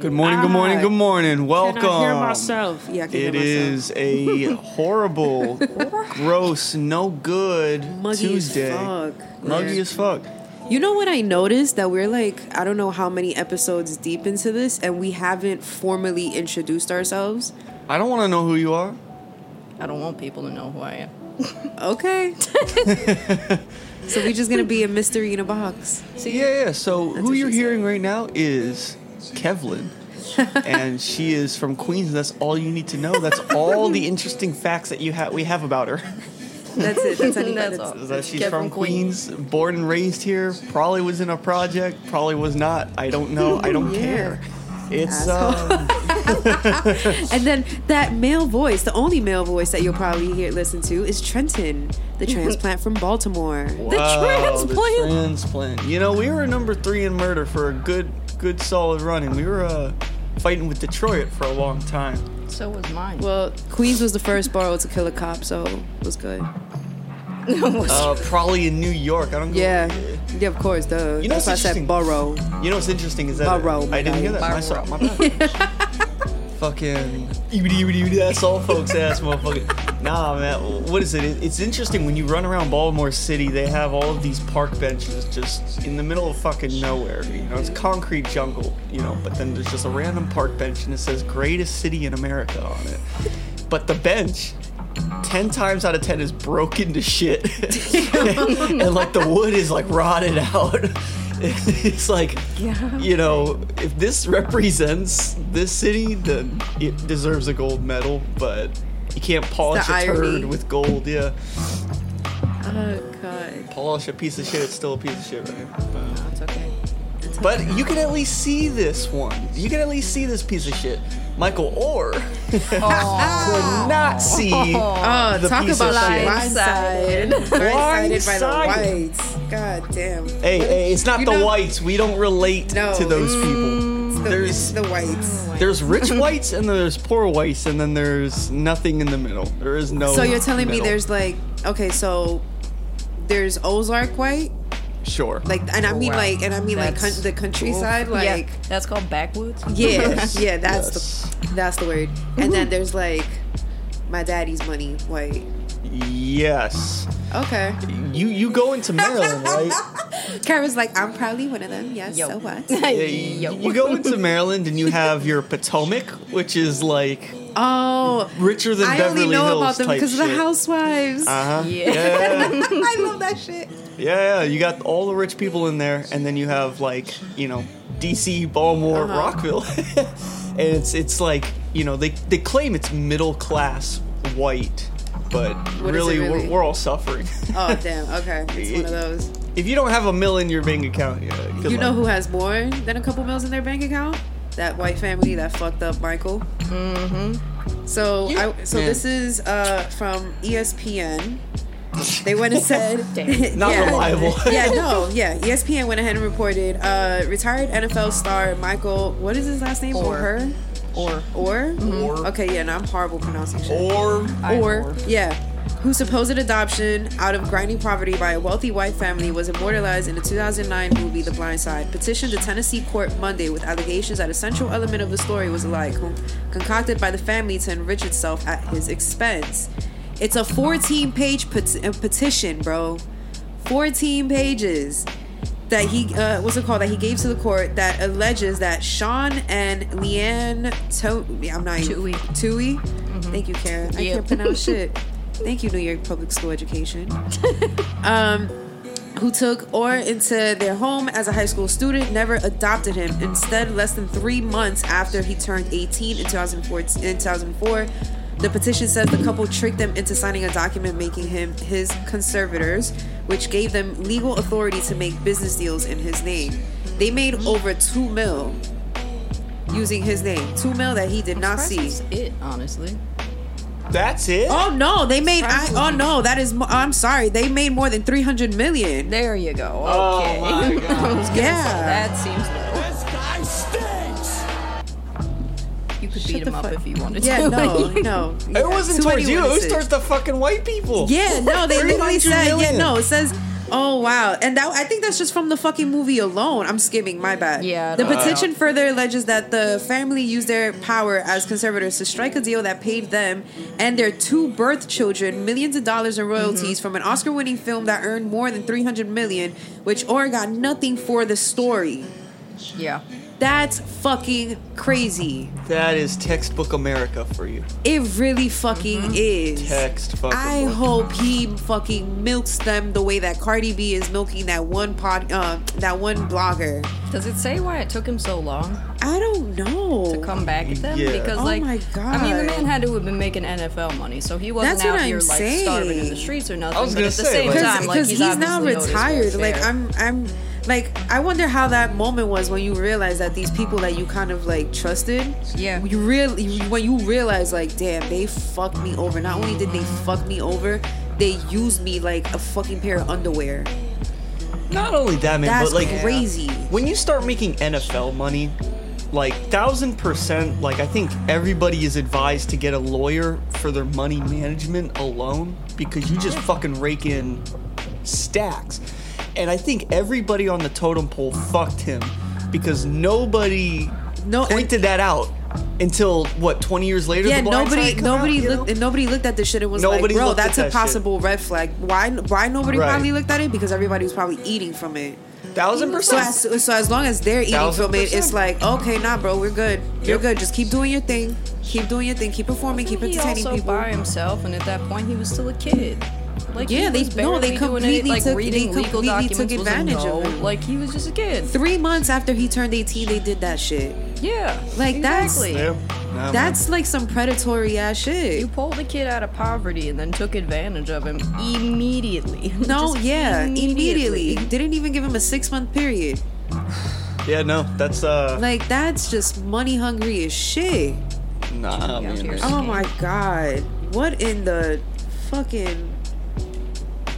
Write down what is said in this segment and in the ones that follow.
Good morning, good morning, good morning. Welcome. Cannot hear myself. Yeah, I can It hear is myself. a horrible, gross, no good Muggy Tuesday. as fuck. Muggy Yeah. as fuck. You know what I noticed? That we're like, I don't know how many episodes deep into this, and we haven't formally introduced ourselves. I don't want to know who you are. I don't want people to know who I am. Okay. so we're just gonna be a mystery in a box. Yeah, yeah. So who what you're she said. hearing right now is Kevlin. and she is from Queens. and That's all you need to know. That's all the interesting facts that you have we have about her. That's it. That's any That's that's all. Is that she's Kev from from Queens. Queens, born and raised here. Probably was in a project. Probably was not. I don't know. I don't Yeah. care. It's Asshole. um, And then that male voice, the only male voice that you'll probably hear listen to is Trenton, the transplant from Baltimore. wow, transplant. The transplant. You know, we were number three in murder for a good, good solid run, and we were uh, fighting with Detroit for a long time. So was mine. Well, Queens was the first borough to kill a cop, so it was good. Uh, probably in New York. I don't. Go, Yeah, yeah, of course. Duh. You know That's why I what's said interesting? borough. You know what's interesting is that Borough, I didn't hear that. Borough. myself. My bad. Fucking that's all folks ass motherfucker. Nah man, what is it? It- It's interesting when you run around Baltimore City, they have all of these park benches just in the middle of fucking nowhere. You know, it's concrete jungle, you know, but then there's just a random park bench and it says greatest city in America on it. But the bench 10 times out of 10 is broken to shit. and like the wood is like rotted out. It's like, you know, if this represents this city, then it deserves a gold medal, but you can't polish a turd with gold, yeah. Oh god. Polish a piece of shit, it's still a piece of shit, right? That's okay. But you can at least see this one. You can at least see this piece of shit. Michael Oher could not see Oh, the talk piece about of shit. blindsided. Blindsided by the whites. God damn. Hey, hey, it's not You the know- whites. We don't relate No. to those people. It's the, There's it's the whites. there's rich whites and there's poor whites and then there's nothing in the middle. There is no. So you're telling me there's like okay, so there's Ozark white, sure. like, and I mean wow. like, and I mean like That's- con- the countryside, Oof. like, yeah, that's called backwoods. yeah, yeah, that's Yes. the that's the word. And then there's like my daddy's money white. yes. Okay, You you go into Maryland, right? Kara's like, I'm probably one of them. Yes. Yo. So what? Yeah, Yo. you, you go into Maryland and you have your Potomac, which is like Oh, richer than I Beverly only know Hills about them because of the housewives. Uh huh. Yeah. yeah. I love that shit. Yeah, yeah, you got all the rich people in there, and then you have like you know DC, Baltimore, Uh-huh. Rockville, and it's it's like you know they they claim it's middle class white, but What is really, really? We're, we're all suffering. Oh damn. Okay, it's one of those. if you don't have a mill in your bank account, yeah, good You know who has more than a couple mills in their bank account? That white family that fucked up Michael. Mm-hmm. So, Yeah. I, so Man. this is uh, from ESPN. They went and said, Damn. Not reliable. yeah, no, yeah. ESPN went ahead and reported uh, retired NFL star Michael. What is his last name? Oher. her? Or Or? Or- Okay, yeah. No, I'm horrible pronouncing shit. or or or. yeah whose supposed adoption out of grinding poverty by a wealthy white family was immortalized in the 2009 movie The Blind Side, petitioned the Tennessee court Monday with allegations that a central element of the story was a lie con- concocted by the family to enrich itself at his expense. It's a 14 page pet- uh, petition, bro. 14 pages that he uh, what's it called that he gave to the court that alleges that Sean and Leigh Anne to- I'm not even Tuohy. Tuohy. Thank you, Karen. I can't pronounce shit. Thank you, New York Public School Education. um, who took Oher into their home as a high school student, never adopted him. Instead, less than three months after he turned 18 in 2004, in 2004 the petition says the couple tricked them into signing a document making him his conservators, which gave them legal authority to make business deals in his name. They made over two mil using his name. Two mil that he did not see. That's it, honestly. that's it. Oh no, they made. I, oh no, that is. I'm sorry, they made more than 300 million. There you go. Oh Okay. my God. Yeah. that seems beat him up fuck- if you wanted Yeah, to. no, no. It wasn't Two towards you. It was towards the fucking white people. Yeah, no, they literally 300 said. Yeah, no, it says Oh wow! And that I think that's just from the fucking movie alone. I'm skimming. My bad. Yeah, The don't know. petition further alleges that the family used their power as conservators to strike a deal that paid them and their two birth children millions of dollars in royalties Mm-hmm. from an Oscar-winning film that earned more than 300 million, which Oher got nothing for the story. Yeah. That's fucking crazy. That is textbook America for you. It really fucking Mm-hmm. is. Text fucking. I book. hope he fucking milks them the way that Cardi B is milking that one pod, uh, that one blogger. Does it say why it took him so long I don't know. to come back at them? Yeah. Because Oh like, my I mean, the man had to have been making NFL money, so he wasn't That's what out I'm here like starving in the streets or nothing. I was but gonna at the say, same like- time, like because he's, he's, now obviously owed his retired. Like. I'm, I'm, like I wonder how that moment was when you realize that these people that you kind of like trusted. Yeah. You really when you realize like, damn, they fucked me over. Not only did they fuck me over, they used me like a fucking pair of underwear. Not only that, man, That's but like crazy. when you start making NFL money, like thousand percent, like I think everybody is advised to get a lawyer for their money management alone because you just fucking rake in stacks. And I think everybody on the totem pole fucked him because nobody No, and- pointed that out until what twenty years later. Yeah, the nobody, nobody out, you looked, know? and nobody looked at this shit and was Nobody like, "Bro, that's a that shit. possible red flag." Why? Why nobody Right. probably looked at it? Because everybody was probably eating from it. thousand So percent. as, so as long as they're eating Thousand from it, it's like, okay, nah, bro, we're good. You're Yep. good. Just keep doing your thing. Keep doing your thing. Keep performing. Keep he entertaining also people. by himself, and at that point, he was still a kid. Like Yeah, they- no, they completely it, like took- reading they legal completely took documents was a advantage of no. him. Like he was just a kid. Three months after he turned 18, they did that shit. Yeah, Like, that's- exactly. Yeah. Nah, man. That's like some predatory ass shit. You pulled the kid out of poverty and then took advantage of him immediately. No, Just yeah, immediately. immediately. Didn't even give him a six month period. yeah, no, that's uh, Like that's just money hungry as shit. nah, Yeah, man. cheers. Oh my god. What in the fucking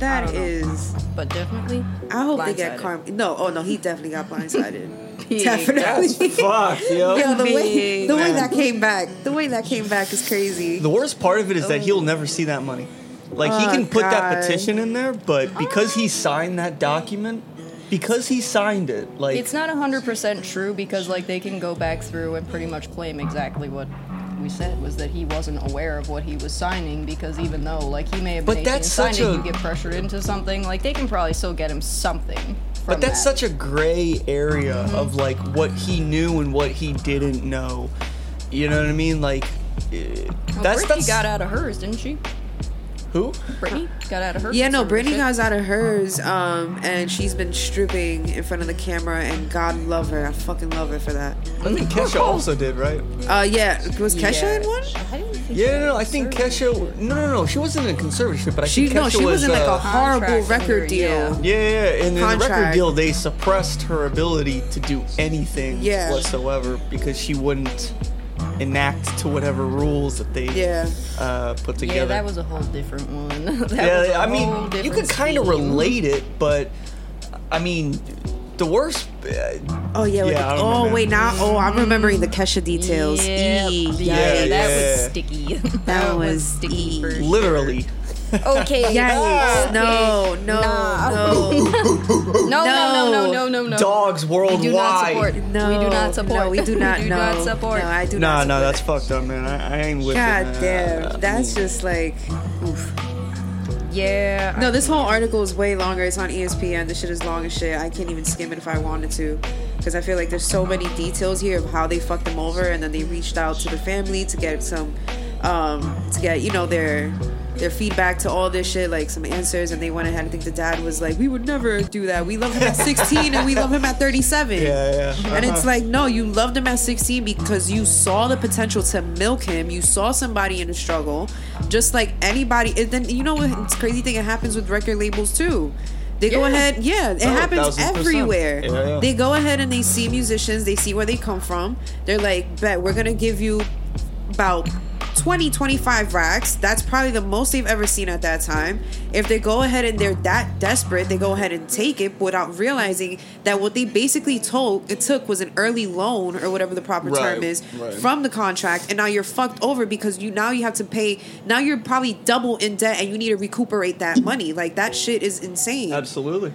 That don't know. is. But definitely. I hope they get Blindsided. karma. No, oh no, he definitely got blindsided. Big. definitely. That's fucked, yo. Yo, the way the way that came back, the way that came back is crazy. The worst part of it is that he'll oh. never see that money. Like he Oh, can put that oh, God. petition in there, but because he signed that document, because he signed it, like It's not 100% true because, like, they can go back through and pretty much claim exactly what we said was that he wasn't aware of what he was signing because even though, like, he may have been But 18 that's such it, a- you get pressured into something, like, they can probably still get him something. But that's that. such a gray area of like what he knew and what he didn't know. You know what I mean? Like eh, Well, that's that's got out of hers, didn't she? Who? Britney got out of hers. Yeah, no, conservatorship. Britney got out of hers, um, and she's been stripping in front of the camera, and God love her. I fucking love her for that. I think Kesha also did, right? Uh, yeah, was Kesha Yeah. in one? I didn't think Yeah, no, no. I think. Kesha. No, no, no. She wasn't in a conservatorship, but I She think no, Kesha she was in like uh, a horrible record under- deal. yeah. Yeah, yeah, and in the record deal, they suppressed her ability to do anything Yeah. whatsoever because she wouldn't enact to whatever rules that they Yeah. uh, put together. Yeah, that was a whole different one. That was yeah, a I whole mean, you different could kind of relate it, but I mean, the worst. Uh, Oh yeah. Yeah, I the, oh remember. wait, now oh I'm remembering the Kesha details. Yeah, Eee, yeah, yikes. that yeah. was sticky. that, was was sticky. E. For sure. Literally. Okay. Yikes! okay. No, no, Nah. no, No, no, no, no, No. no, no, no. Dogs We do not worldwide. support. no. We do not support. No, we do not. we do no, not support. No, I do Nah, not. nah, support that's fucked up, man. I, I ain't with God it. man. damn, that's just like. Oof. yeah. No, this whole article is way longer. It's on ESPN. This shit is long as shit. I can't even skim it if I wanted to, because I feel like there's so many details here of how they fucked them over, and then they reached out to the family to get some, um, to get you know their their feedback to all this shit, like some answers, and they went ahead. I think the dad was like, "We would never do that. We love him at 16, and we love him at 37." Yeah, yeah. And it's Uh-huh. like, no, you loved him at 16 because you saw the potential to milk him. You saw somebody in a struggle, just like anybody. And then you know what? It's crazy thing. It happens with record labels too. They go ahead, yeah. It Oh, happens everywhere. Yeah, yeah. They go ahead and they see musicians. They see where they come from. They're like, bet we're gonna give you about 20, 25 racks. That's probably the most they've ever seen at that time. If they go ahead and they're that desperate, they go ahead and take it without realizing that what they basically told it took was an early loan or whatever the proper term is right. from the contract, and now you're fucked over because you now you have to pay. Now you're probably double in debt, and you need to recuperate that money. Like that shit is insane. Absolutely.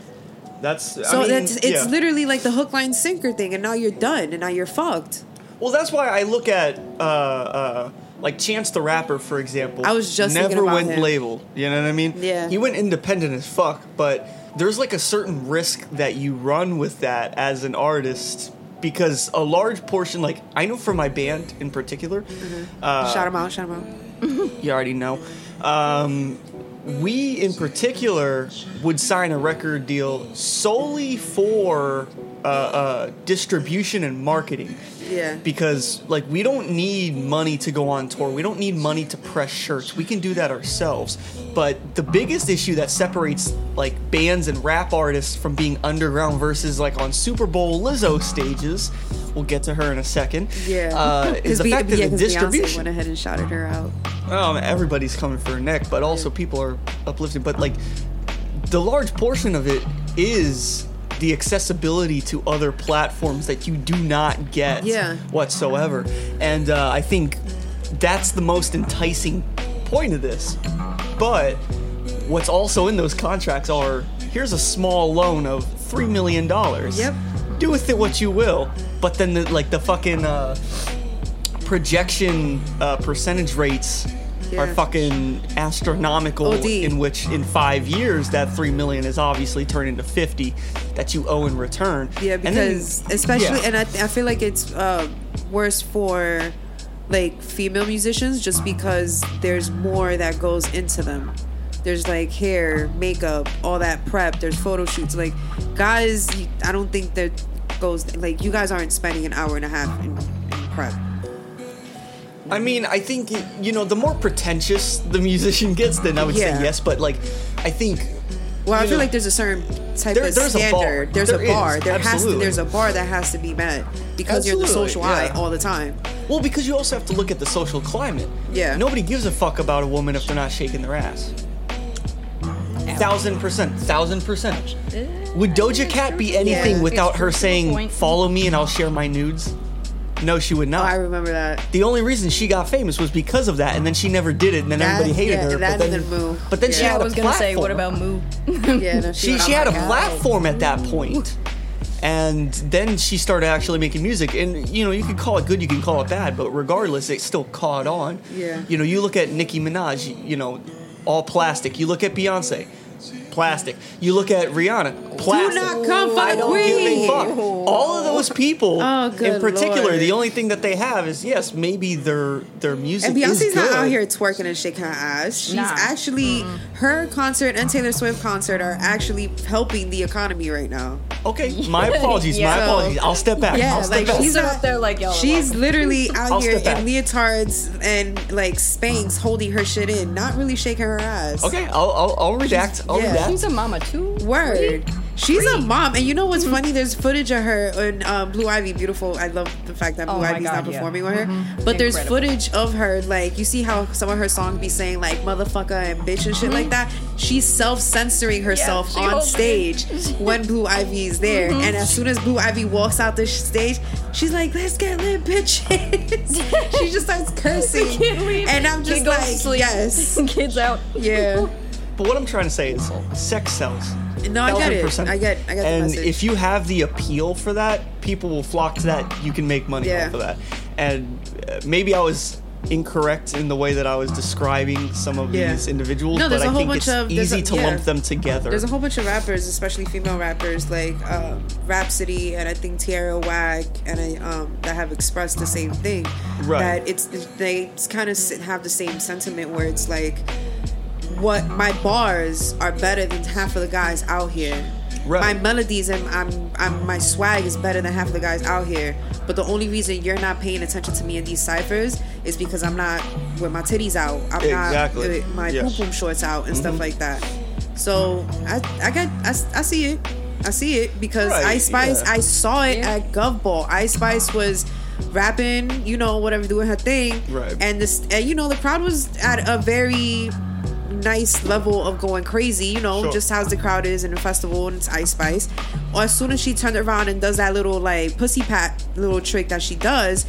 That's So I mean, that's it's yeah. literally like the hook, line, sinker thing, and now you're done, and now you're fucked. Well, that's why I look at uh, uh, like Chance the Rapper, for example. I was just never went him. label. You know what I mean? Yeah. He went independent as fuck, but there's like a certain risk that you run with that as an artist because a large portion, like I know for my band in particular, uh, shout him out, shout him out. you already know. Um, we in particular would sign a record deal solely for uh, uh, distribution and marketing. Yeah. Because like we don't need money to go on tour. We don't need money to press shirts. We can do that ourselves. But the biggest issue that separates like bands and rap artists from being underground versus like on Super Bowl Lizzo stages, we'll get to her in a second. Yeah, uh, is the Be- fact that yeah, the Beyonce distribution. went ahead and shouted her out. Um, everybody's coming for her neck, but also people are uplifting. But like, the large portion of it is the accessibility to other platforms that you do not get Yeah. whatsoever, and uh, I think that's the most enticing point of this. But what's also in those contracts are here's a small loan of three million dollars. Yep. Do with it what you will. But then the, like the fucking uh, projection uh, percentage rates are fucking astronomical. OD. In which in five years that three million is obviously turned into fifty that you owe in return. Yeah, And then- because especially, yeah. and I, I feel like it's uh, worse for like female musicians just because there's more that goes into them. There's like hair, makeup, all that prep. There's photo shoots. Like guys, I don't think that goes like you guys aren't spending an hour and a half in, in prep. I mean, I think you know the more pretentious the musician gets, then I would Yeah. say yes. But like, I think Well, I feel know, like there's a certain type there- of there's a bar. standard. There's There a bar. is, there has to. absolutely. There's a bar that has to be met because you're the Absolutely, social eye all the time. well, because you also have to look at the social climate. Yeah. Nobody gives a fuck about a woman if they're not shaking their ass. Thousand percent, thousand percent. Would Doja Cat be anything Yeah. without It's her true to a saying point. "Follow me and I'll share my nudes"? No, she would Oh, not. I remember that. the only reason she got famous was because of that, and then she never did it, and then That- everybody hated yeah, her. that but then, and then Moo. but then she Yeah, had I a was gonna say, what about Moo? Yeah, no, she was- she oh had a God. platform at that mm-hmm. point and then she started actually making music and you know you can call it good you can call it bad but regardless it still caught on Yeah. you know you look at nicki minaj you know all plastic you look at beyonce plastic you look at rihanna plastic not come for I the don't give a queen. fuck. All of those people, Oh, in particular, Lord. the only thing that they have is yes, maybe their their music And is Beyonce's not out here twerking and shaking her ass. She's Nah. actually her concert and Taylor Swift concert are actually helping the economy right now. Okay, my apologies. Yeah. My apologies. I'll step back. Yeah, I'll step like back. she's Sit not- up there like y'all. She's literally out I'll here in leotards and like Spanx, mm. holding her shit in, not really shaking her ass. Okay, I'll, I'll, I'll redact. I'll yeah. redact. She's a mama too. Word. She's a mom, and you know what's funny? There's footage of her in um, Blue Ivy. Beautiful. I love the fact that oh Blue Oh Ivy's not God, yeah. performing with her. Mm-hmm. But there's Incredible. footage of her, like you see how some of her songs be saying like motherfucker and bitch and shit like mm-hmm. that. She's self censoring herself she on stage when Blue Ivy is there, mm-hmm. and as soon as Blue Ivy walks out the stage, she's like, "Let's get lit, bitches." she just starts cursing, and I'm just like, sleep. "Yes, Kids out. yeah." But what I'm trying to say is, sex sells. No, I get it. 1000%. I get, I get the And if you have the appeal for that, people will flock to that. You can make money Yeah. off of that. And uh, maybe I was incorrect in the way that I was describing some of Yeah. these individuals, No, but I think bunch it's of- easy a- to yeah. lump them together. There's a whole bunch of rappers, especially female rappers, like um, Rapsody and I think Tierra Whack, and I, um, that have expressed the same thing. Right. That it's they kind of have the same sentiment where it's like, what my bars are better than half of the guys out here. Right. My melodies and I'm, I'm my swag is better than half of the guys out here. But the only reason you're not paying attention to me in these ciphers is because I'm not with my titties out. I'm Exactly. not with my Yeah. poom poom shorts out and Mm-hmm. stuff like that. So I I got I, I see it. I see it because Right, Ice Spice yeah. I saw it Yeah. at Gov Ball. Ice Spice was rapping, you know, whatever, doing her thing. Right. And this, and you know, the crowd was at a very nice level of going crazy, you know, Sure. just how the crowd is in a festival and it's Ice Spice. Or as soon as she turned around and does that little like pussy pat little trick that she does,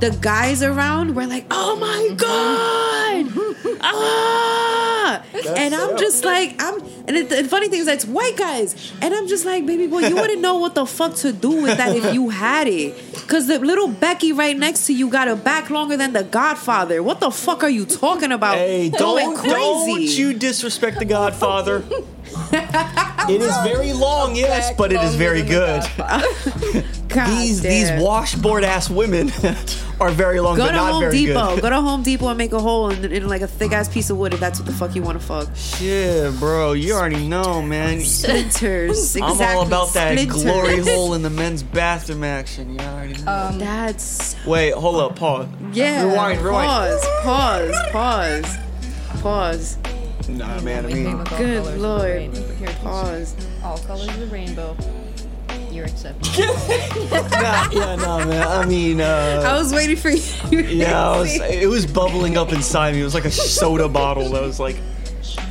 the guys around were like, "Oh my god!" ah! And I'm just like, I'm, and it, the funny thing is, it's white guys, and I'm just like, baby boy, you wouldn't know what the fuck to do with that if you had it, because the little Becky right next to you got a back longer than the Godfather. What the fuck are you talking about? Hey, don't, don't you disrespect the Godfather. it is very long, yes, but it is very good. God These these washboard ass women are very long, Go but to not Home very Depot. good. Go to Home Depot and make a hole in, in like a thick ass piece of wood if that's what the fuck you want to fuck. Shit, bro, you already know, man. Splinters. I'm all about that splinters. glory hole in the men's bathroom action. You already know. Um, That's Wait, hold up, pause. yeah. Rewind, rewind. Pause. Pause. Pause. Pause. Nah, man, I we mean, Good colors of the lord. rainbow. Here, Pause. all colors of the rainbow. You're accepted. nah, yeah, nah, man. I mean, uh, I was waiting for you. yeah, I was, it was bubbling up inside me. It was like a soda bottle that was like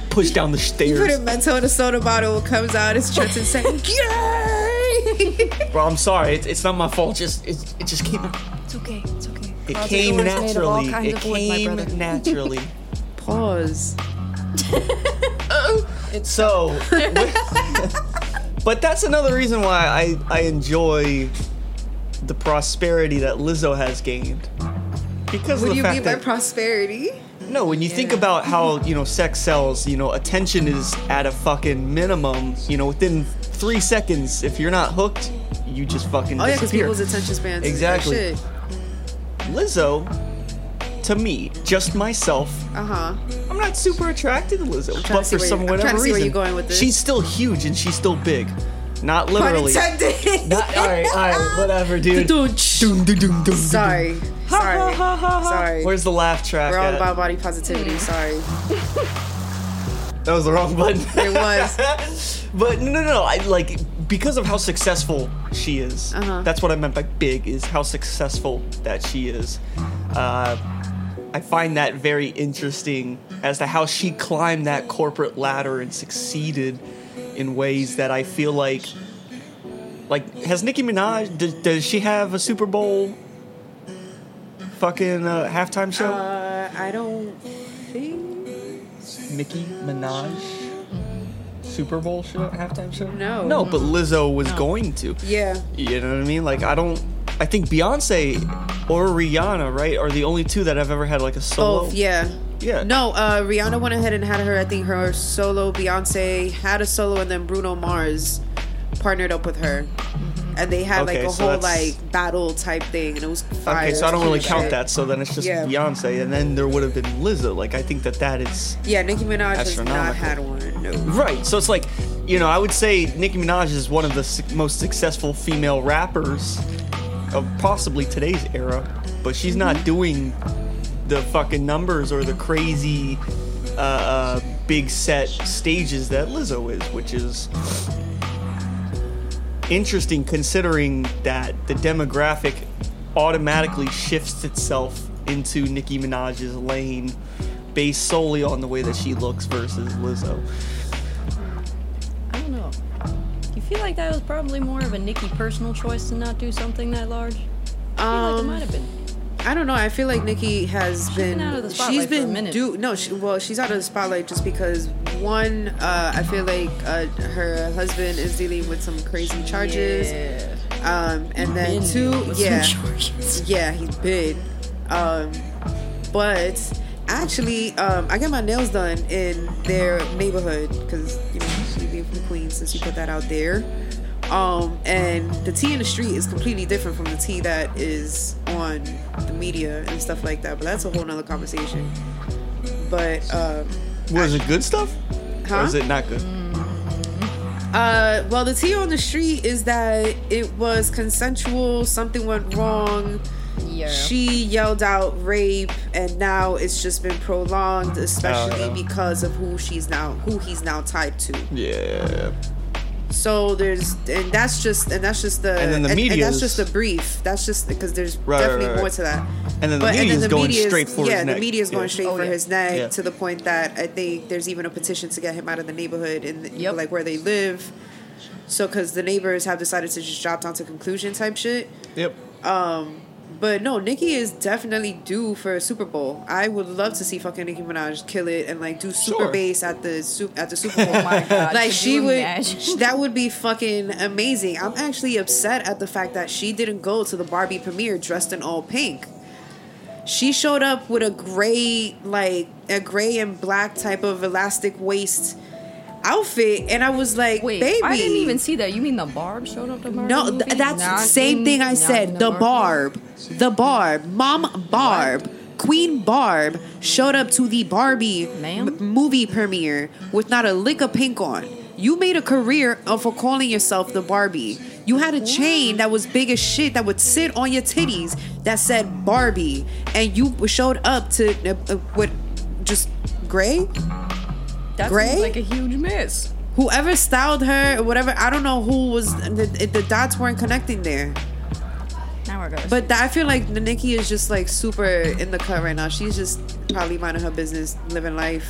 pushed down the You put stairs. a mental in a soda bottle, it comes out, it's Trenton saying, Yay! Bro, I'm sorry. It's, it's not my fault. Just it, it just came. It's okay. It's okay. It Closet came doors made of all naturally. It of wood, my came naturally. Pause. So, but that's another reason why I I enjoy the prosperity that Lizzo has gained. Because What do you mean by prosperity? no, when you think about how you know sex sells, you know attention is at a fucking minimum. You know within three seconds, if you're not hooked, you just fucking Oh yeah, because people's attention spans. Exactly. Shit. Lizzo, to me, just myself, Uh huh. I'm not super attracted to Lizzo, but for some you- whatever to see where reason, you're going with this. she's still huge and she's still big. Not literally. Not, all right, all right, whatever, dude. Doom, doom, doom, doom, doom. Sorry. Sorry. Sorry. Where's the laugh track? We're all at? about body positivity. Sorry. That was the wrong button. It was. but no, no, no. I like because of how successful she is. Uh-huh. That's what I meant by big is how successful that she is. Uh, I find that very interesting as to how she climbed that corporate ladder and succeeded in ways that I feel like. Like, has Nicki Minaj? Does, does she have a Super Bowl? Fucking uh, halftime show. Uh, I don't think. Nicki Minaj Super Bowl show halftime show? No. No, but Lizzo was going to. Yeah. You know what I mean? Like I don't I think Beyonce or Rihanna, right, are the only two that I've ever had like a solo. Both. Yeah. Yeah. No, uh, Rihanna went ahead and had her. I think her solo. Beyonce had a solo, and then Bruno Mars partnered up with her, and they had Okay, like a so whole that's- like battle type thing, and it was fire. Okay, so I don't really Shit. count that. So then it's just Yeah. Beyonce, and then there would have been Lizzo. Like I think that that is Yeah, Nicki Minaj has not had one. No. right. So it's like, you know, I would say Nicki Minaj is one of the su- most successful female rappers of possibly today's era, but she's Mm-hmm. not doing the fucking numbers or the crazy uh, uh, big set stages that Lizzo is, which is interesting considering that the demographic automatically shifts itself into Nicki Minaj's lane based solely on the way that she looks versus Lizzo. I don't know. You feel like that was probably more of a Nicki personal choice to not do something that large? I feel like it Um, might have been. I don't know. I feel like Nicki has been, been out of the spotlight she's for a been minute. do no. She, well, she's out of the spotlight just because one, uh, I feel like uh, her husband is dealing with some crazy charges, Yeah. um, and then Been two, yeah, yeah, he's been. Um, but actually, um, I got my nails done in their neighborhood because you know she being from Queens, since she put that out there. Um, and the tea in the street is completely different from the tea that is on the media and stuff like that. But that's a whole nother conversation. But um, Was it good stuff? Or is it not good? Uh, well, the tea on the street is that it was consensual. Something went wrong. Yeah. She yelled out rape, and now it's just been prolonged, especially Oh, yeah. because of who she's now, who he's now tied to. Yeah. So there's and that's just and that's just the And then the and, media that's just the brief. That's just because there's Right, right, definitely right, more to that. And then the media is going media straight for yeah, his neck. the media is going Yeah. straight Oh, for yeah. his neck Yeah. to the point that I think there's even a petition to get him out of the neighborhood and Yep. like where they live. So because the neighbors have decided to just drop down to conclusion type shit. Yep. Um, But no, Nicki is definitely due for a Super Bowl. I would love to see fucking Nicki Minaj kill it and like do super Sure. bass at the su- at the Super Bowl. Oh my God, like she would, imagine? that would be fucking amazing. I'm actually upset at the fact that she didn't go to the Barbie premiere dressed in all pink. She showed up with a gray, like a gray and black type of elastic waist outfit, and I was like, Wait, "Baby, I didn't even see that. You mean the Barb showed up to Barbie no, th- that's the same thing I said. The Barbie? Barb, the Barb, Mom Barb, Queen Barb showed up to the Barbie Ma'am? m- movie premiere with not a lick of pink on. You made a career of for calling yourself the Barbie. You had a chain that was big as shit that would sit on your titties that said Barbie, and you showed up to uh, uh, what just gray. That Gray? seems like a huge miss. Whoever styled her or whatever, I don't know who was the, the dots weren't connecting there. Now I gotta. But th- I feel like the Nicki is just like super in the cut right now. She's just probably minding her business, living life.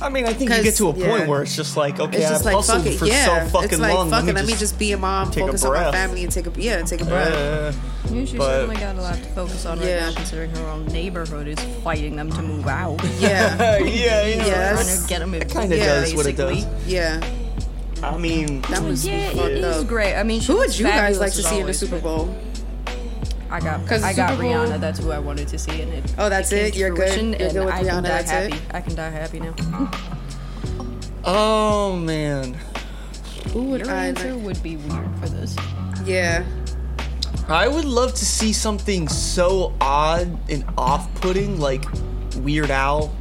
I mean, I think you 'Cause, get to a point yeah. where it's just like, okay, It's just I've like hustled fuck it, for yeah. so fucking it's like long. fuck it. Let me just be a mom, take a focus on my family, and take a yeah, take a breath. Uh, Yeah, she but- certainly got a lot to focus on right Yeah. now, considering her own neighborhood is fighting them to move out. yeah, yeah, yeah. Yeah, trying to get them. It kinda Yeah, does what it does. yeah. I mean, That was Yeah, fucked it is up. great. I mean, she Who would you guys like to see in the Super Bowl? I got, 'Cause I got Super Bowl- Rihanna. That's who I wanted to see, and it. Oh, that's came it? You're good? fruition, You're and good with I can Rihanna, die that's it? happy. I can die happy now. oh man, Who would Your I answer like? would be weird for this. Yeah, I would love to see something so odd and off-putting, like Weird Al.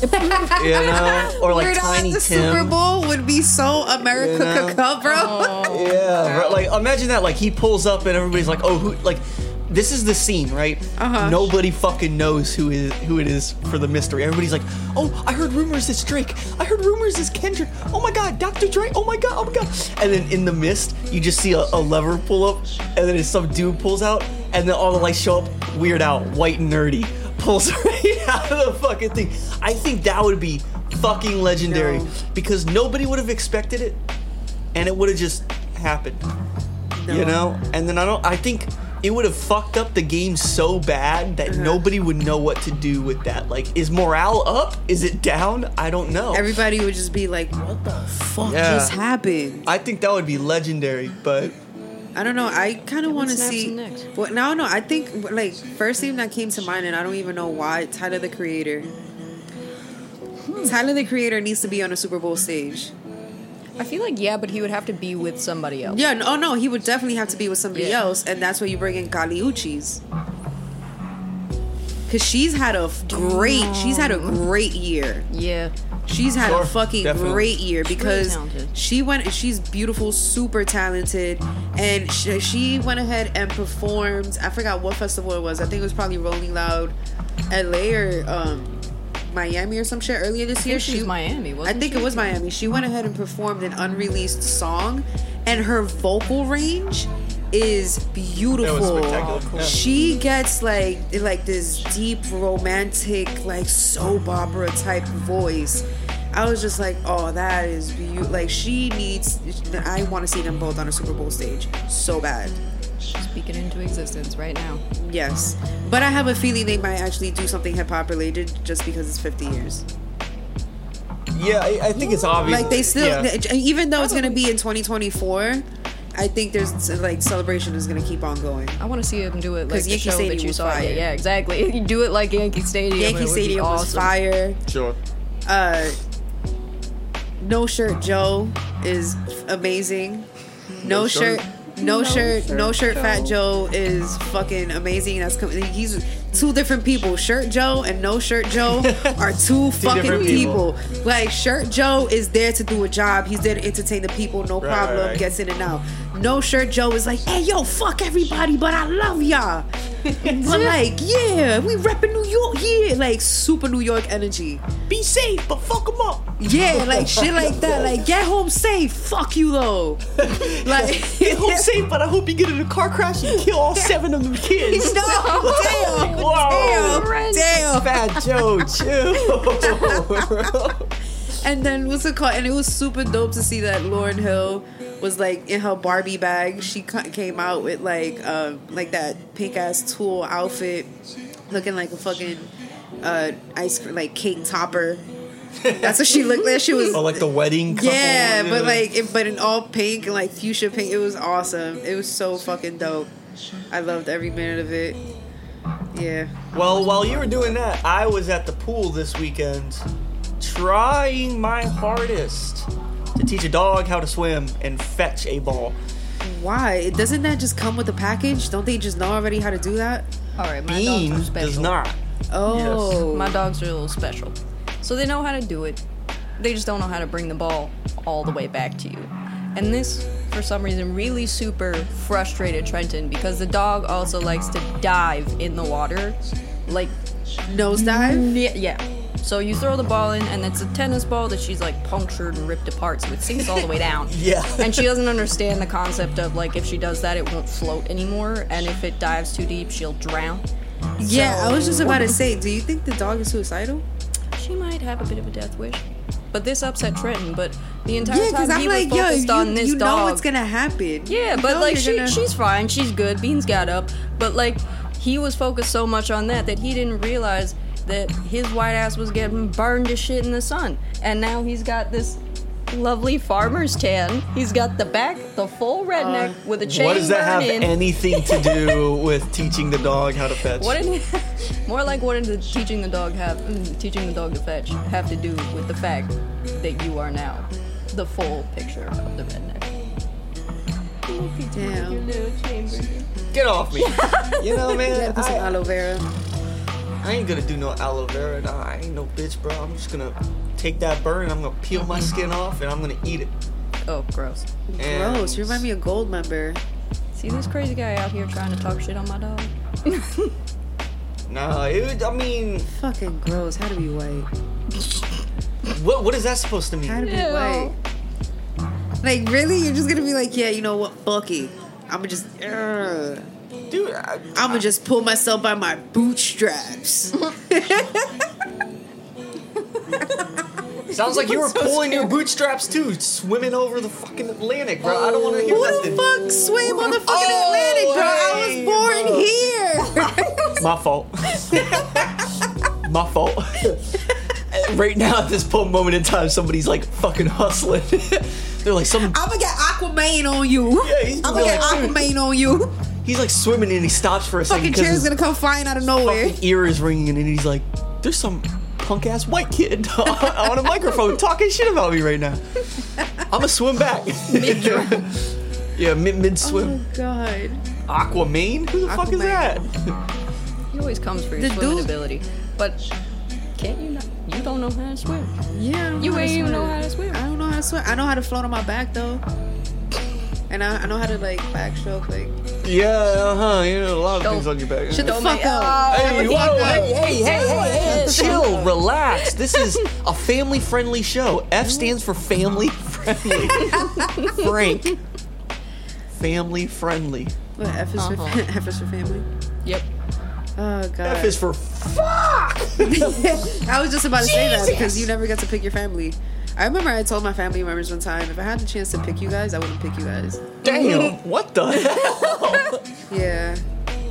you know, or like Weird Al at Tiny the Tim. Super Bowl would be so America You know? could bro. Oh. Yeah, right, like imagine that. Like he pulls up and everybody's like, "Oh, who?" Like this is the scene, right? Uh-huh. Nobody fucking knows who is who it is for the mystery. Everybody's like, "Oh, I heard rumors it's Drake. I heard rumors it's Kendrick. Oh my God, Dr. Dre. Oh my God, oh my God." And then in the mist, you just see a, a lever pull up, and then some dude pulls out, and then all the lights show up. Weird Al, white and nerdy pulls right out of the fucking thing. I think that would be fucking legendary No. because nobody would have expected it and it would have just happened. You know? And then I don't I think it would have fucked up the game so bad that Uh-huh. nobody would know what to do with that. Like, is morale up? Is it down? I don't know. Everybody would just be like, "What the fuck Yeah. just happened?" I think that would be legendary, but I don't know. I kind of want to see. and necks. Well, no, no. I think like first thing that came to mind, and I don't even know why. Tyler the Creator. Tyler the Creator needs to be on a Super Bowl stage. I feel like yeah, but he would have to be with somebody else. Yeah, no, oh no, he would definitely have to be with somebody Yeah. else, and that's where you bring in Kali Uchis. Cause she's had a f- great, she's had a great year. Yeah. She's had Sure, a fucking definitely. great year because talented. she went. She's beautiful, super talented, and she, she went ahead and performed. I forgot what festival it was. I think it was probably Rolling Loud, LA or um, Miami or some shit earlier this I year. think she was Miami, I wasn't think she? it was Miami. She went ahead and performed an unreleased song, and her vocal range is beautiful. spectacular. Yeah. She gets like like this deep romantic like soap opera type voice. I was just like, oh, that is beautiful. Like she needs. I want to see them both on a Super Bowl stage so bad. Speaking into existence right now. Yes, but I have a feeling they might actually do something hip hop related just because it's 50 years. yeah, I, I think it's obvious. like they still yeah. even though it's gonna be in 2024 i think there's like celebration is gonna keep on going I want to see him do it like the Yankee show Stadium that you was saw. fire. Yeah, yeah, exactly. You do it like Yankee Stadium. yankee it would be stadium was awesome. fire Sure. uh no shirt joe is amazing no, No shirt, shirt? No, No shirt, no shirt shirt fat Joe. joe is fucking amazing that's com- he's two different people shirt joe and no shirt joe are two fucking people. people. like shirt joe is there to do a job he's there to entertain the people no Right, problem right. gets in and out no shirt joe is like hey yo fuck everybody but i love y'all but like, yeah, we repping New York, yeah, like super New York energy. Be safe, but fuck them up. Yeah, like shit like that. Like, get home safe. Fuck you though. Like, Get home safe, but I hope you get in a car crash and kill all seven of them kids. No, damn, Whoa. damn, damn. Fat Joe, chill. And then what's it called? And it was super dope to see that Lauryn Hill was like in her Barbie bag. She came out with like um like that pink ass tulle outfit, looking like a fucking uh ice cream like cake topper. That's what she looked like. She was oh, like the wedding couple. yeah, but like it, but in all pink and like fuchsia pink. It was awesome. It was so fucking dope. I loved every minute of it. Yeah. Well, while you were doing that, I was at the pool this weekend trying my hardest to teach a dog how to swim and fetch a ball. Why? Doesn't that just come with the package? Don't they just know already how to do that? All right, my Bean dogs are special. does not. Oh. My dogs are a little special. So they know how to do it. They just don't know how to bring the ball all the way back to you. And this, for some reason, really super frustrated Trenton because the dog also likes to dive in the water. Like, Nosedive? yeah. yeah. So you throw the ball in, and it's a tennis ball that she's like punctured and ripped apart, so it sinks all the way down. Yeah. And she doesn't understand the concept of like if she does that, it won't float anymore, and if it dives too deep, she'll drown. Yeah, I was just about to say, do you think the dog is suicidal? She might have a bit of a death wish. But this upset Trenton. But the entire Yeah, time I'm he like, was yo, focused on you, this you know dog. what's gonna happen. yeah, You but know like she, gonna- she's fine. She's good. Beans got up. But like he was focused so much on that that he didn't realize that his white ass was getting burned to shit in the sun. And now he's got this lovely farmer's tan. He's got the back, the full redneck with a chain What does that have burning. anything to do with teaching the dog how to fetch? What did more like what did the teaching the dog have mm, teaching the dog to fetch have to do with the fact that you are now the full picture of the redneck? Damn. Get off me. You know, man. Yeah, put some I, aloe vera. I ain't gonna do no aloe vera. Nah, I ain't no bitch, bro. I'm just gonna take that burn and I'm gonna peel my skin off and I'm gonna eat it. Oh, gross. And Gross. You remind me of Goldmember. See this crazy guy out here trying to talk shit on my dog? Nah, it, I mean, Fucking gross. How to be white? what what is that supposed to mean? How to be Ew. white? Like really? You're just gonna be like, yeah, you know what? Fuck it. I'ma just. Uh, Dude, I, I'ma just pull myself by my bootstraps. sounds like you were pulling your bootstraps too, swimming over the fucking Atlantic, bro. I don't want to hear Who nothing. the fuck swam on the fucking Oh, Atlantic, bro? I was born here. My fault. My fault. right now, at this po- moment in time, somebody's like fucking hustling. They're like some. I'm gonna get Aquaman on you. Yeah, he's I'm gonna gonna be get like, Aquaman on you. He's like swimming and he stops for a second Fucking because chair's his gonna come flying out of nowhere. fucking ear is ringing and he's like, "There's some punk ass white kid on a microphone talking shit about me right now." I'm gonna swim back. yeah, mid mid swim. Oh swim. god. Aquaman? Who the fuck is that? He always comes for your The swimming dude- ability, but can't you not? You don't know how to swim. Yeah. I don't You know how to ain't even swim. know how to swim. I don't know how to swim. I know how to float on my back though. And I, I know how to like backstroke like Yeah, uh huh. You know a lot of Don't- things on your back. Shut the fuck make- up. Hey, whoa, fuck hey, hey, hey, hey, hey, chill, relax. This is a family friendly show. F stands for family friendly. Frank. Family friendly. What, F is Uh-huh. for F is for family. Yep. Oh god. F is for fuck. I was just about to say that because you never get to pick your family. I remember I told my family members one time if I had the chance to pick you guys, I wouldn't pick you guys. Damn. What the hell? Yeah.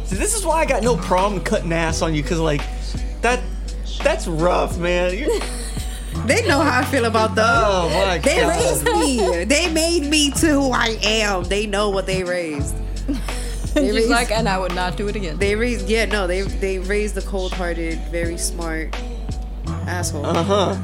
See, this is why I got no problem cutting ass on you, cause like that. That's rough, man. You're, They know how I feel about them. oh my They god. raised me. They made me to who I am. They know what they raised. They raised, like, and I would not do it again. they raised. Yeah, no, they they raised the cold-hearted, very smart asshole. Uh huh.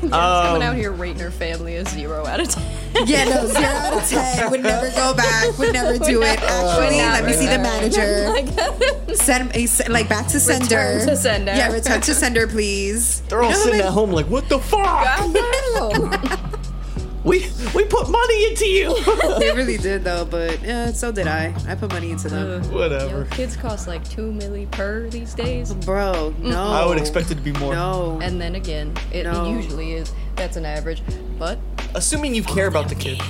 Coming Um, out here rating her family a zero out of ten. Yeah, no, zero out of ten. Would never go back. Would never do it. Actually, let me see the manager. like, Send a like back to sender. Return to sender. Yeah, return to sender, please. They're all You know how sitting many- at home like, what the fuck? God damn. we we put money into you. They really did though, but yeah, so did I. I put money into them. Yo, Whatever. kids cost like two milli per these days. Bro, no. I would expect it to be more. No. And then again, it, No. it usually is. That's an average. But Assuming you care about the kids.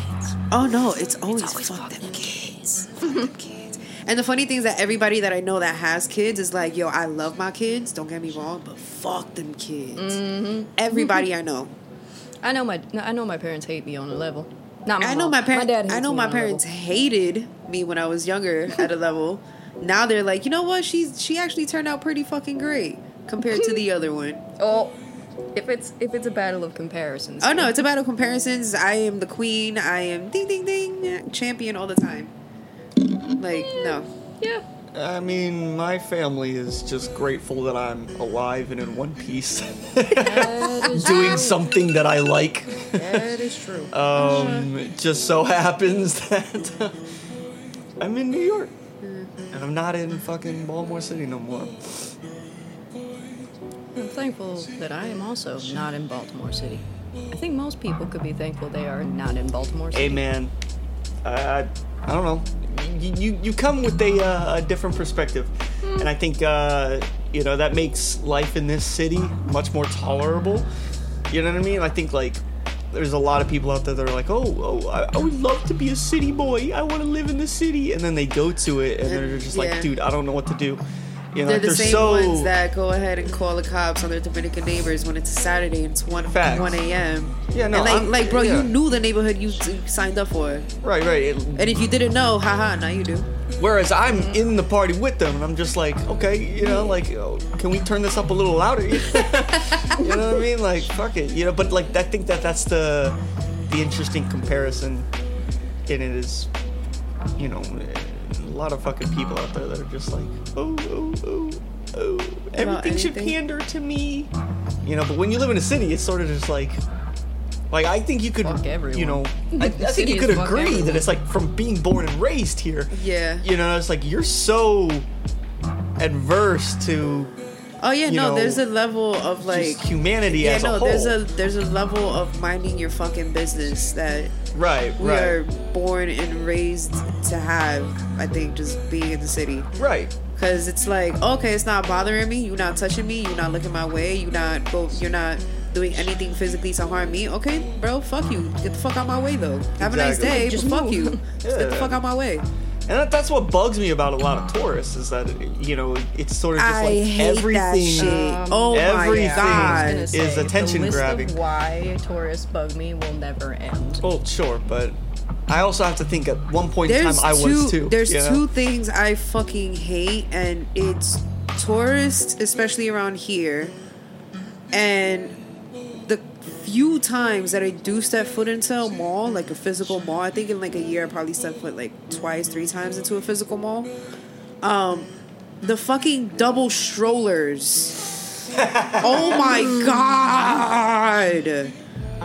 Oh no, it's always, fuck them kids. Fuck them kids. And the funny thing is that everybody that I know that has kids is like, yo, I love my kids. Don't get me wrong, but fuck them kids. Mm-hmm. Everybody I know. I know my I know my parents hate me on a level. Not my I know mom. my parents. I know my parents hated me when I was younger at a level. Now they're like, you know what? She's she actually turned out pretty fucking great compared to the other one. Oh, if it's if it's a battle of comparisons. Oh no, it's a battle of comparisons. I am the queen. I am ding ding ding champion all the time. Like no, Yeah. I mean, my family is just grateful that I'm alive and in one piece, doing something that I like. That is true. Um, it just so happens that I'm in New York, and I'm not in fucking Baltimore City no more. I'm thankful that I am also not in Baltimore City. I think most people could be thankful they are not in Baltimore City. Man, I, I, I don't know. You, you come with a, uh, a different perspective, and I think uh, you know that makes life in this city much more tolerable. You know what I mean? I think like there's a lot of people out there that are like, oh, oh I, I would love to be a city boy. I want to live in the city, and then they go to it and they're just like, Yeah. dude, I don't know what to do. You know, they're the same so ones that go ahead and call the cops on their Dominican neighbors when it's a Saturday and it's one Facts. one a.m. Yeah, no, and like, I'm- like, bro, yeah. you knew the neighborhood you signed up for, right, right. It- and if you didn't know, haha, now you do. Whereas I'm in the party with them, and I'm just like, okay, you know, like, oh, can we turn this up a little louder? you know what I mean? Like, fuck it, you know. But like, I think that that's the the interesting comparison in it is, you know, lot of fucking people out there that are just like, oh, oh, oh, oh, everything should pander to me, you know. But when you live in a city, it's sort of just like. Like I think you could, everyone. you know, I, I think you could agree that it's like from being born and raised here, Yeah. you know, it's like you're so adverse to Oh yeah, no, know, there's a level of like just humanity yeah, as a no, whole. there's a there's a level of minding your fucking business that right, we right, are born and raised to have. I think just being in the city. right. Cause it's like, okay, it's not bothering me. You're not touching me. You're not looking my way. You're not go. You're not doing anything physically to harm me. Okay, bro, fuck you. Get the fuck out my way, though. Have a nice day, Just fuck you. Just get the fuck out my way. And that, that's what bugs me about a lot of tourists is that you know it's sort of just I like hate everything. that shit. Um, oh everything my I god. was is gonna say, attention the list grabbing. Of why tourists bug me will never end. Oh sure, but I also have to think at one point in There's time I two. was too. there's you know? two things I fucking hate, and it's tourists, especially around here, and the few times that I do step foot into a mall, like a physical mall. I think in like a year I probably stepped foot like twice, three times into a physical mall. Um, the fucking double strollers. oh my god.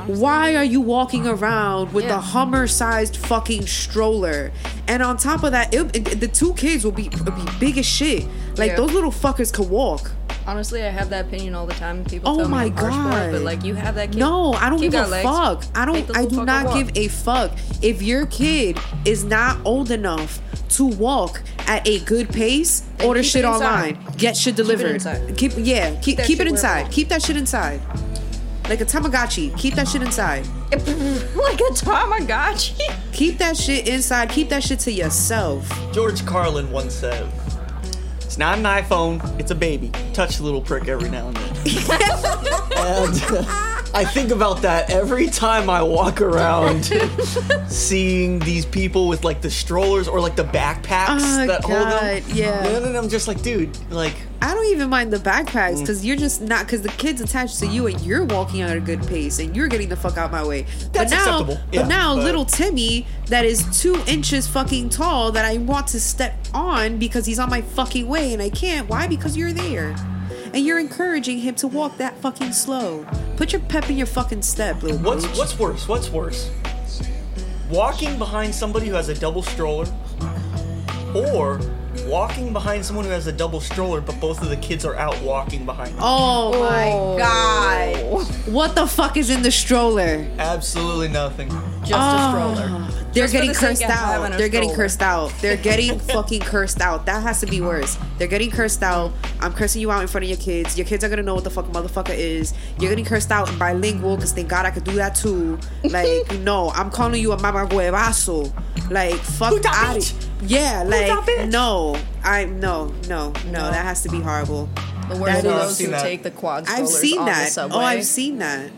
Why are you walking around with Yeah. a Hummer-sized fucking stroller? And on top of that, it, it- the two kids will be, will be big as shit. Like Yeah. those little fuckers could walk. Honestly, I have that opinion all the time. People Oh tell my me I'm harsh for it, God. but like you have that kid. No, I don't give a legs. fuck. I don't. I do not give a fuck if your kid is not old enough to walk at a good pace. Then order shit online. Get shit delivered. inside. Keep yeah. Keep keep it inside. Keep that shit inside. Like a Tamagotchi. Keep that shit inside. like a Tamagotchi. Keep that shit inside. Keep that shit to yourself. George Carlin once said, "It's not an iPhone; it's a baby. Touch the little prick every now and then." and I think about that every time I walk around, seeing these people with like the strollers or like the backpacks Oh, that hold God, them. yeah. And then I'm just like, dude, like, I don't even mind the backpacks Mm. because you're just not because the kid's attached to you and you're walking at a good pace and you're getting the fuck out my way. but That's now, acceptable, yeah, but now but- little Timmy that is two inches fucking tall that I want to step on because he's on my fucking way and I can't. Why? Because you're there. And you're encouraging him to walk that fucking slow. Put your pep in your fucking step, little what's bitch. what's worse? What's worse? Walking behind somebody who has a double stroller, or walking behind someone who has a double stroller, but both of the kids are out walking behind. them? Oh, oh my Oh. god. What the fuck is in the stroller? Absolutely nothing. Just a ah. stroller. They're Just getting the cursed out. They're getting cursed out. They're getting fucking cursed out. That has to be worse. They're getting cursed out. I'm cursing you out in front of your kids. Your kids are gonna know what the fuck motherfucker is. You're getting cursed out and bilingual because thank God I could do that too. Like, no, I'm calling you a mama huevazo. Like, fuck Puta out bitch. Yeah, Puta like, bitch. no. I, no, no, no. That has to be horrible. The worst That are those who that. take the quad I've seen on that. Oh, subway. Oh, I've seen that.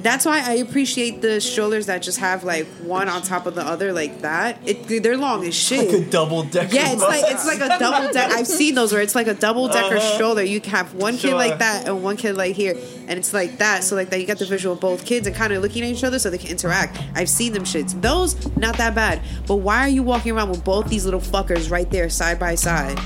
That's why I appreciate the strollers that just have like one on top of the other like that. It, they're long as shit. Like a double decker. Yeah, it's like it's like a double decker. I've seen those where it's like a double decker Uh-huh. stroller. You can have one kid Sure. like that and one kid like here, and it's like that. So like that, you got the visual of both kids and kind of looking at each other so they can interact. I've seen them shits. Those not that bad. But why are you walking around with both these little fuckers right there side by side?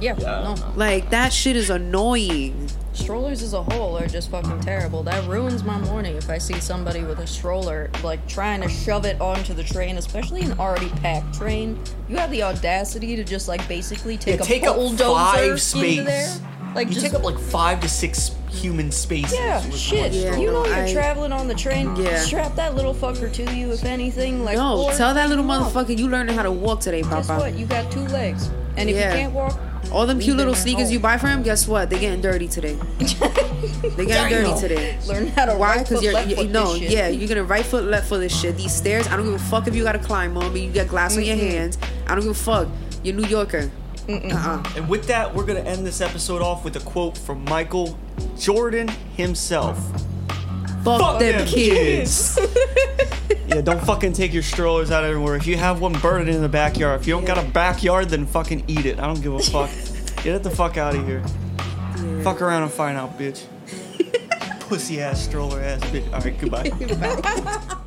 Yeah, no. Like that shit is annoying. Strollers as a whole are just fucking terrible. That ruins my morning if I see somebody with a stroller, like trying to shove it onto the train, especially an already packed train. You have the audacity to just like basically take Yeah, a take up bulldozer five into space. there. Like you just take up like five to six human spaces. yeah, with shit. one Yeah, you know you're I- traveling on the train. Yeah. Strap that little fucker to you, if anything. Like No, tell that little pick him up. motherfucker you learning how to walk today, Papa. Guess what? You got two legs, and if Yeah. you can't walk, All them cute little sneakers home. you buy for him, guess what? They're getting dirty today. they getting dirty today. learn how to Why? right Because foot, you're left you, foot no, yeah, you're gonna right foot, left foot this shit. These stairs, I don't give a fuck if you gotta climb on, but you got glass on your hands. I don't give a fuck. You're New Yorker. Uh-uh. And with that, we're gonna end this episode off with a quote from Michael Jordan himself. Fuck, Fuck them them kids. Yeah, don't fucking take your strollers out everywhere. If you have one, burn it in the backyard. If you don't got a backyard, then fucking eat it. I don't give a fuck. Get it the fuck out of here. Fuck around and find out, bitch. Pussy ass stroller ass bitch. All right, goodbye. Bye.